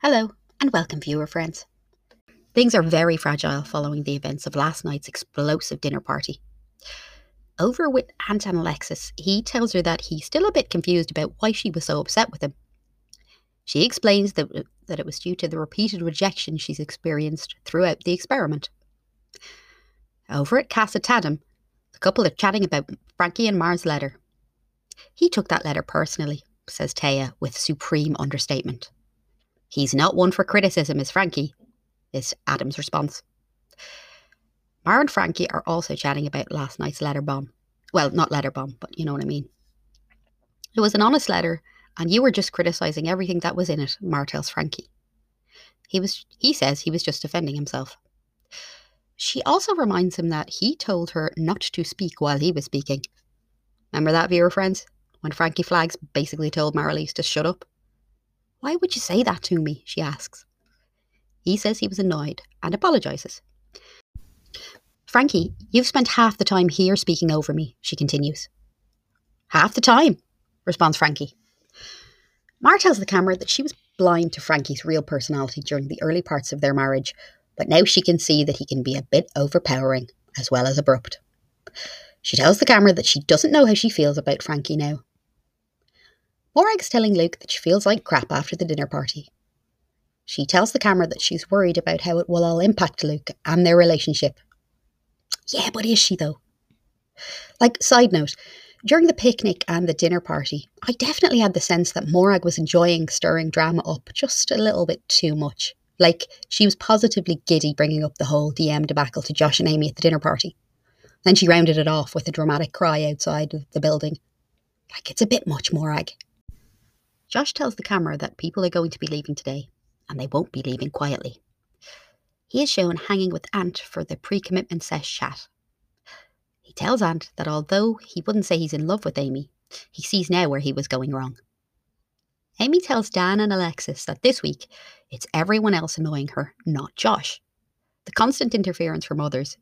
Hello, and welcome, viewer friends. Things are very fragile following the events of last night's explosive dinner party. Over with Ant and Alexis, he tells her that he's still a bit confused about why she was so upset with him. She explains that, that it was due to the repeated rejection she's experienced throughout the experiment. Over at Casa Tatum, the couple are chatting about Frankie and Mar's letter. He took that letter personally, says Taya with supreme understatement. He's not one for criticism, is Frankie, is Adam's response. Mar and Frankie are also chatting about last night's letter bomb. Well, not letter bomb, but you know what I mean. It was an honest letter, and you were just criticising everything that was in it, Mar tells Frankie. He was he says he was just defending himself. She also reminds him that he told her not to speak while he was speaking. Remember that, viewer friends? When Frankie Flags basically told Marilyse to shut up? Why would you say that to me? she asks. He says he was annoyed and apologises. Frankie, you've spent half the time here speaking over me, she continues. Half the time, responds Frankie. Mar tells the camera that she was blind to Frankie's real personality during the early parts of their marriage, but now she can see that he can be a bit overpowering as well as abrupt. She tells the camera that she doesn't know how she feels about Frankie now. Morag's telling Luke that she feels like crap after the dinner party. She tells the camera that she's worried about how it will all impact Luke and their relationship. Yeah, but is she though? Like, side note, during the picnic and the dinner party, I definitely had the sense that Morag was enjoying stirring drama up just a little bit too much. Like, she was positively giddy bringing up the whole DM debacle to Josh and Amy at the dinner party. Then she rounded it off with a dramatic cry outside of the building. Like, it's a bit much, Morag. Josh tells the camera that people are going to be leaving today, and they won't be leaving quietly. He is shown hanging with Ant for the pre commitment sesh chat. He tells Ant that although he wouldn't say he's in love with Amy, he sees now where he was going wrong. Amy tells Dan and Alexis that this week it's everyone else annoying her, not Josh. The constant interference from others,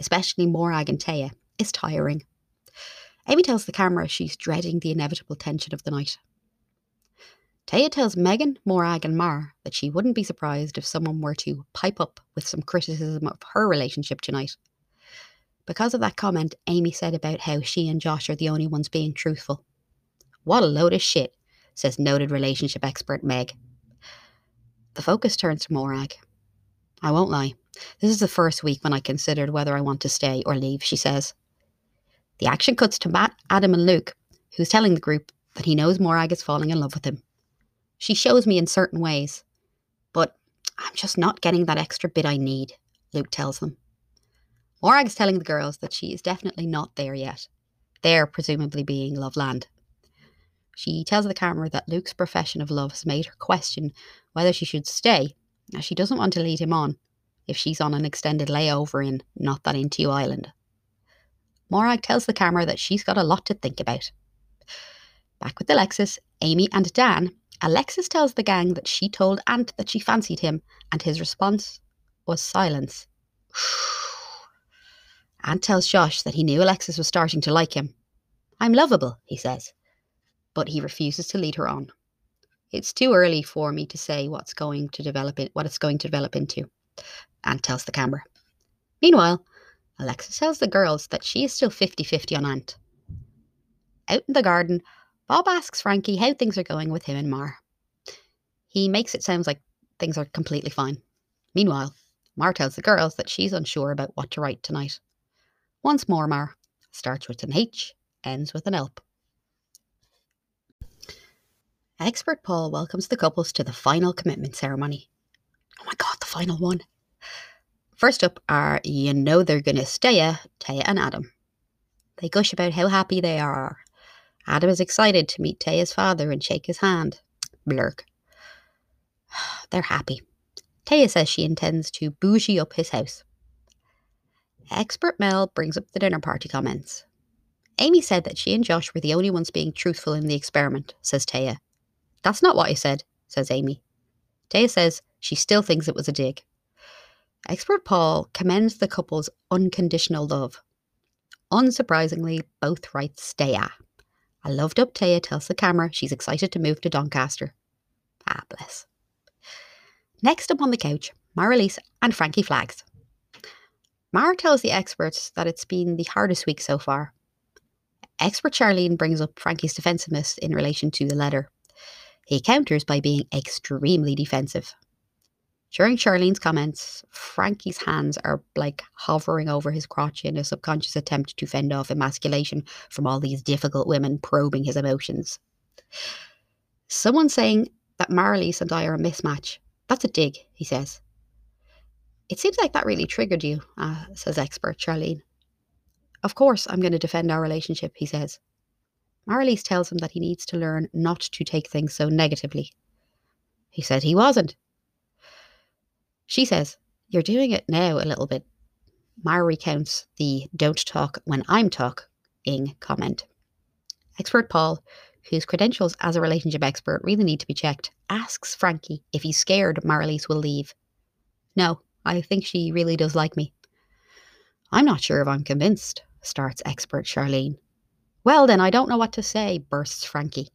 especially Morag and Taya, is tiring. Amy tells the camera she's dreading the inevitable tension of the night. Taya tells Megan, Morag, and Mar that she wouldn't be surprised if someone were to pipe up with some criticism of her relationship tonight. Because of that comment Amy said about how she and Josh are the only ones being truthful. What a load of shit, says noted relationship expert Meg. The focus turns to Morag. I won't lie. This is the first week when I considered whether I want to stay or leave, she says. The action cuts to Matt, Adam, and Luke, who's telling the group that he knows Morag is falling in love with him. She shows me in certain ways, but I'm just not getting that extra bit I need, Luke tells them. Morag's telling the girls that she is definitely not there yet, there presumably being Loveland. She tells the camera that Luke's profession of love has made her question whether she should stay, as she doesn't want to lead him on if she's on an extended layover in Not That Into Island. Morag tells the camera that she's got a lot to think about. Back with Alexis, Amy, and Dan, Alexis tells the gang that she told Ant that she fancied him, and his response was silence. Ant tells Josh that he knew Alexis was starting to like him. I'm lovable, he says, but he refuses to lead her on. It's too early for me to say what's going to develop it, what it's going to develop into, Ant tells the camera. Meanwhile, Alexis tells the girls that she is still 50 50 on Ant. Out in the garden, Bob asks Frankie how things are going with him and Mar. He makes it sound like things are completely fine. Meanwhile, Mar tells the girls that she's unsure about what to write tonight. Once more, Mar starts with an H, ends with an Elp. Expert Paul welcomes the couples to the final commitment ceremony. Oh my god, the final one. First up are You Know They're Gonna Stay Taya and Adam. They gush about how happy they are Adam is excited to meet Taya's father and shake his hand. Blurk. They're happy. Taya says she intends to bougie up his house. Expert Mel brings up the dinner party comments. Amy said that she and Josh were the only ones being truthful in the experiment, says Taya. That's not what I said, says Amy. Taya says she still thinks it was a dig. Expert Paul commends the couple's unconditional love. Unsurprisingly, both write staya. A loved up Taya tells the camera she's excited to move to Doncaster. Ah, bless. Next up on the couch, Marilyse and Frankie flags. Mara tells the experts that it's been the hardest week so far. Expert Charlene brings up Frankie's defensiveness in relation to the letter. He counters by being extremely defensive. During Charlene's comments, Frankie's hands are like hovering over his crotch in a subconscious attempt to fend off emasculation from all these difficult women probing his emotions. Someone saying that Marilyse and I are a mismatch. That's a dig, he says. It seems like that really triggered you, uh, says expert Charlene. Of course, I'm going to defend our relationship, he says. Marilyse tells him that he needs to learn not to take things so negatively. He said he wasn't. She says, You're doing it now a little bit. Mara recounts the don't talk when I'm talking comment. Expert Paul, whose credentials as a relationship expert really need to be checked, asks Frankie if he's scared Marilyse will leave. No, I think she really does like me. I'm not sure if I'm convinced, starts expert Charlene. Well, then, I don't know what to say, bursts Frankie.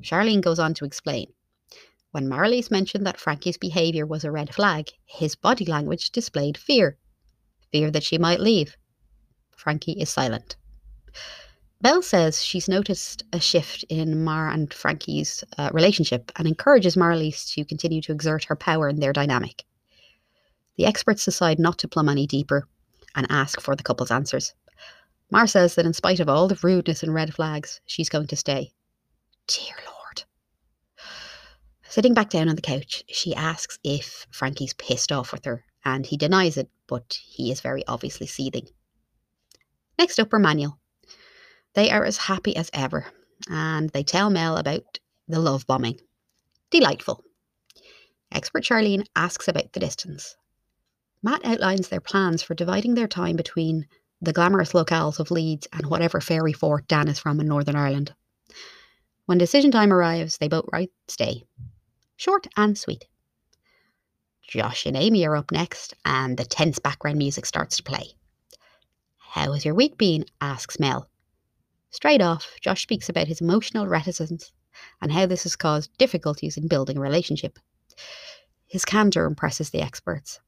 Charlene goes on to explain. When Marilyse mentioned that Frankie's behaviour was a red flag, his body language displayed fear. Fear that she might leave. Frankie is silent. Mel says she's noticed a shift in Mar and Frankie's uh, relationship and encourages Marilyse to continue to exert her power in their dynamic. The experts decide not to plumb any deeper and ask for the couple's answers. Mar says that in spite of all the rudeness and red flags, she's going to stay. Dear Lord. Sitting back down on the couch, she asks if Frankie's pissed off with her, and he denies it, but he is very obviously seething. Next up are Manuel. They are as happy as ever, and they tell Mel about the love bombing. Delightful. Expert Charlene asks about the distance. Matt outlines their plans for dividing their time between the glamorous locales of Leeds and whatever fairy fort Dan is from in Northern Ireland. When decision time arrives, they both write stay. Short and sweet. Josh and Amy are up next, and the tense background music starts to play. How has your week been? asks Mel. Straight off, Josh speaks about his emotional reticence and how this has caused difficulties in building a relationship. His candour impresses the experts.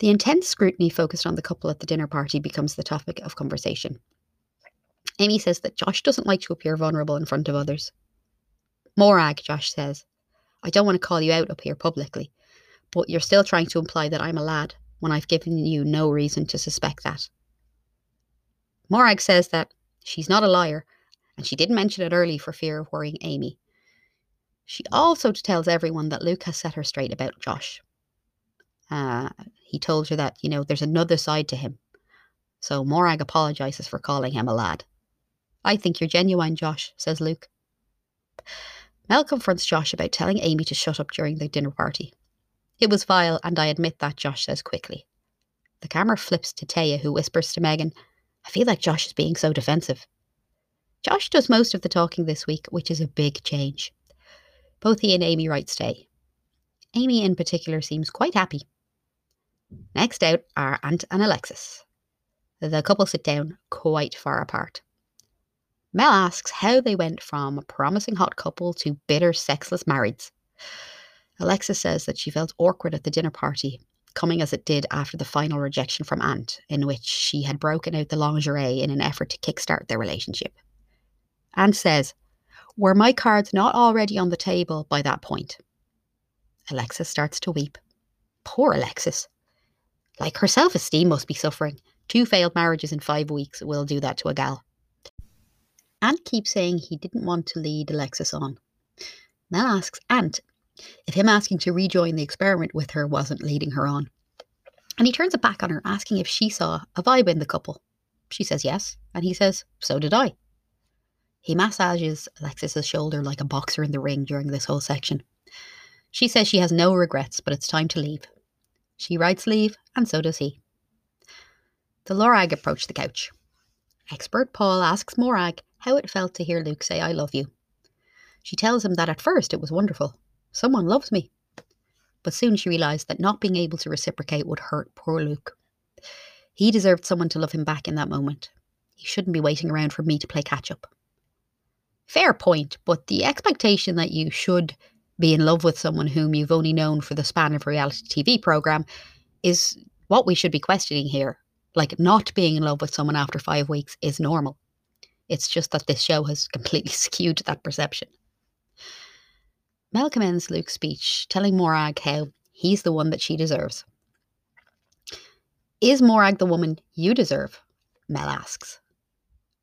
The intense scrutiny focused on the couple at the dinner party becomes the topic of conversation. Amy says that Josh doesn't like to appear vulnerable in front of others. Morag, Josh says. I don't want to call you out up here publicly, but you're still trying to imply that I'm a lad when I've given you no reason to suspect that. Morag says that she's not a liar and she didn't mention it early for fear of worrying Amy. She also tells everyone that Luke has set her straight about Josh. Uh, he told her that, you know, there's another side to him. So Morag apologises for calling him a lad. I think you're genuine, Josh, says Luke. Mel confronts Josh about telling Amy to shut up during the dinner party. It was vile, and I admit that, Josh says quickly. The camera flips to Taya, who whispers to Megan, I feel like Josh is being so defensive. Josh does most of the talking this week, which is a big change. Both he and Amy write stay. Amy, in particular, seems quite happy. Next out are Ant and Alexis. The couple sit down quite far apart. Mel asks how they went from a promising hot couple to bitter, sexless marrieds. Alexis says that she felt awkward at the dinner party, coming as it did after the final rejection from Ant, in which she had broken out the lingerie in an effort to kickstart their relationship. Ant says, Were my cards not already on the table by that point? Alexis starts to weep. Poor Alexis. Like her self esteem must be suffering. Two failed marriages in five weeks will do that to a gal. Ant keeps saying he didn't want to lead Alexis on. Mel asks Ant if him asking to rejoin the experiment with her wasn't leading her on. And he turns it back on her, asking if she saw a vibe in the couple. She says yes, and he says, So did I. He massages Alexis's shoulder like a boxer in the ring during this whole section. She says she has no regrets, but it's time to leave. She writes leave, and so does he. The Lorag approach the couch. Expert Paul asks Morag how it felt to hear Luke say, I love you. She tells him that at first it was wonderful. Someone loves me. But soon she realised that not being able to reciprocate would hurt poor Luke. He deserved someone to love him back in that moment. He shouldn't be waiting around for me to play catch up. Fair point, but the expectation that you should be in love with someone whom you've only known for the span of a reality TV program is what we should be questioning here. Like, not being in love with someone after five weeks is normal. It's just that this show has completely skewed that perception. Mel commends Luke's speech, telling Morag how he's the one that she deserves. Is Morag the woman you deserve? Mel asks.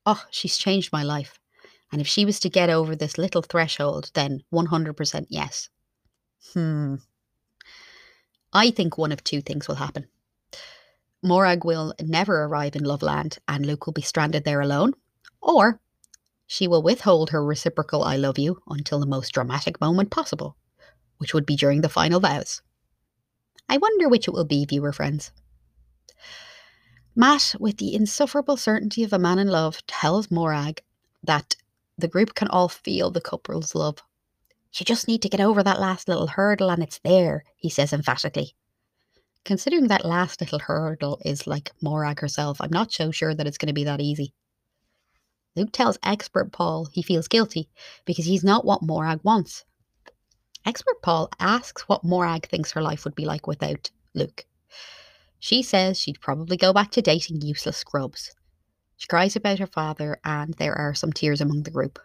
Oh, she's changed my life. And if she was to get over this little threshold, then 100% yes. Hmm. I think one of two things will happen. Morag will never arrive in Loveland and Luke will be stranded there alone, or she will withhold her reciprocal I love you until the most dramatic moment possible, which would be during the final vows. I wonder which it will be, viewer friends. Matt, with the insufferable certainty of a man in love, tells Morag that the group can all feel the couple's love. You just need to get over that last little hurdle and it's there, he says emphatically. Considering that last little hurdle is like Morag herself, I'm not so sure that it's going to be that easy. Luke tells expert Paul he feels guilty because he's not what Morag wants. Expert Paul asks what Morag thinks her life would be like without Luke. She says she'd probably go back to dating useless scrubs. She cries about her father, and there are some tears among the group.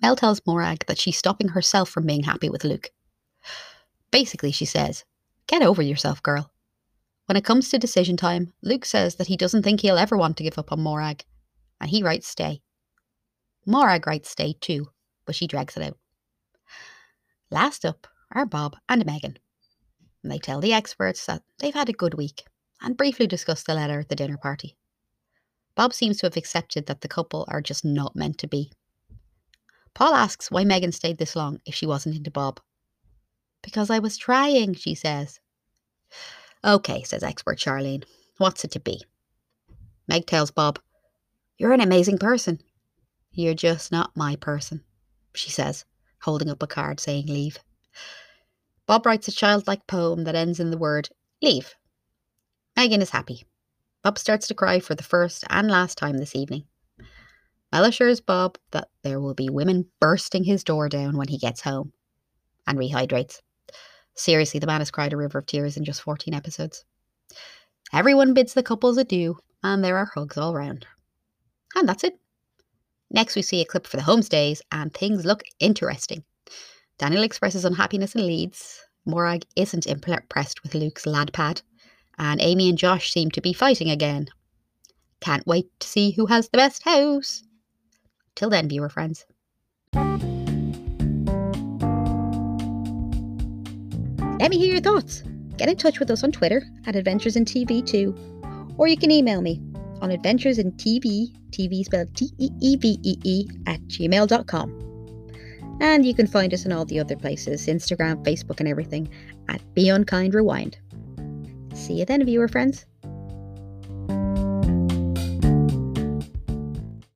Mel tells Morag that she's stopping herself from being happy with Luke. Basically, she says, Get over yourself, girl. When it comes to decision time, Luke says that he doesn't think he'll ever want to give up on Morag, and he writes stay. Morag writes stay too, but she drags it out. Last up are Bob and Megan. And they tell the experts that they've had a good week and briefly discuss the letter at the dinner party. Bob seems to have accepted that the couple are just not meant to be. Paul asks why Megan stayed this long if she wasn't into Bob. Because I was trying, she says. Okay, says expert Charlene. What's it to be? Meg tells Bob, You're an amazing person. You're just not my person, she says, holding up a card saying leave. Bob writes a childlike poem that ends in the word leave. Megan is happy. Bob starts to cry for the first and last time this evening. Mel assures Bob that there will be women bursting his door down when he gets home and rehydrates. Seriously, the man has cried a river of tears in just 14 episodes. Everyone bids the couples adieu, and there are hugs all round. And that's it. Next, we see a clip for the homestays, and things look interesting. Daniel expresses unhappiness in Leeds. Morag isn't impressed with Luke's lad pad, and Amy and Josh seem to be fighting again. Can't wait to see who has the best house. Till then, viewer friends. Let me hear your thoughts. Get in touch with us on Twitter at Adventures in TeeVee 2, or you can email me on Adventures in TeeVee, TV spelled T E E V E E, at gmail.com. And you can find us on all the other places Instagram, Facebook, and everything at Be Unkind Rewind. See you then, viewer friends.